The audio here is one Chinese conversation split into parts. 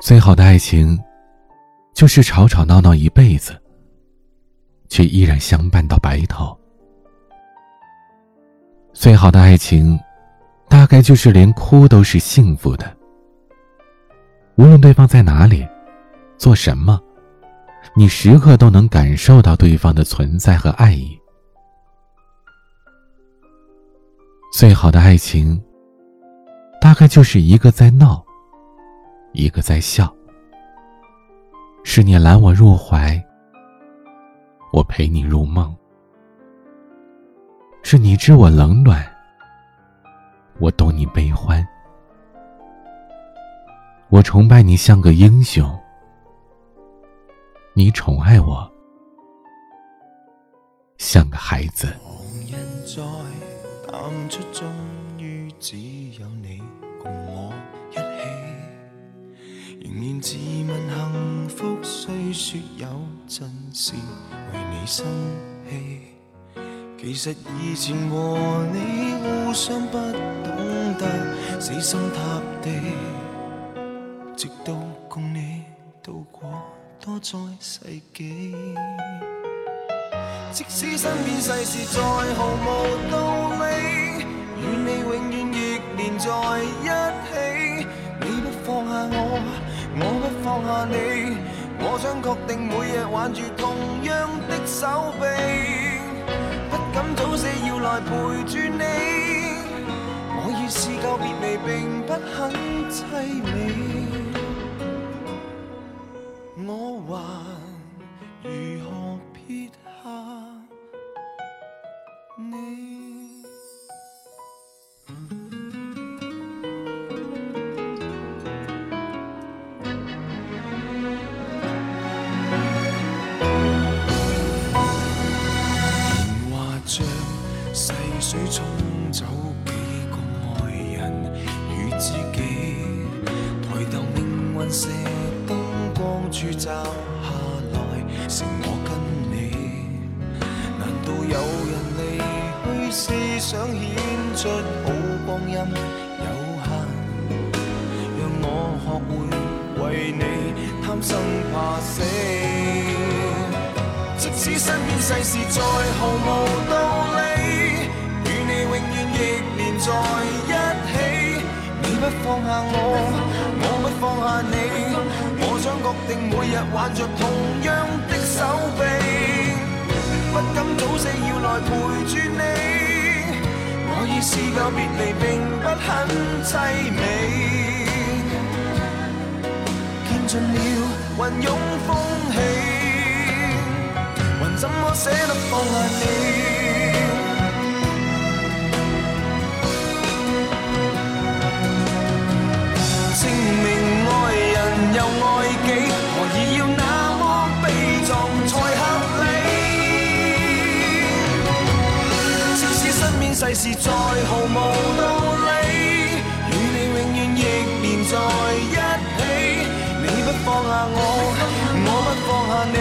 最好的爱情，就是吵吵闹闹一辈子，却依然相伴到白头。最好的爱情，大概就是连哭都是幸福的。无论对方在哪里，做什么，你时刻都能感受到对方的存在和爱意。最好的爱情，大概就是一个在闹。一个在笑，是你揽我入怀，我陪你入梦；是你知我冷暖，我懂你悲欢。我崇拜你像个英雄，你宠爱我像个孩子。仍然自问幸福，虽说有阵时为你生气。其实以前和你互相不懂得死心塌地，直到共你度过多载世纪。即使身边世事再毫无道理，放下你，我想确定每日挽住同样的手臂，不敢早死要来陪住你。我已试告别离，并细水冲走几个爱人与知己，抬头命运射灯光柱照下来，剩我跟你。难道有人离去，思想显出好光阴有限？让我学会为你贪生怕死，即使身边世事再毫无道。在一起，你不放下我，我不放下你。我想确定每日挽着同样的手臂，不敢早死要来陪住你。我已试够别离，并不很凄美。见尽了云涌风起，还怎么舍得放下你？何以要那么悲壮才合理？即使身面世事再毫无道理，与你永远亦连在一起。你不放下我，我不放下你。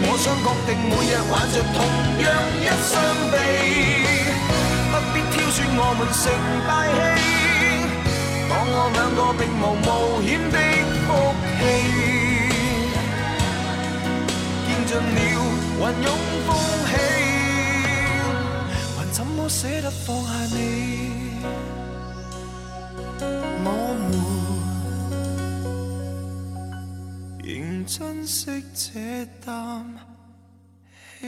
我想确定每日挽着同样一双臂，不必挑选我们成大器。难拥风起。怎么舍得放下你？我们仍珍惜这啖气。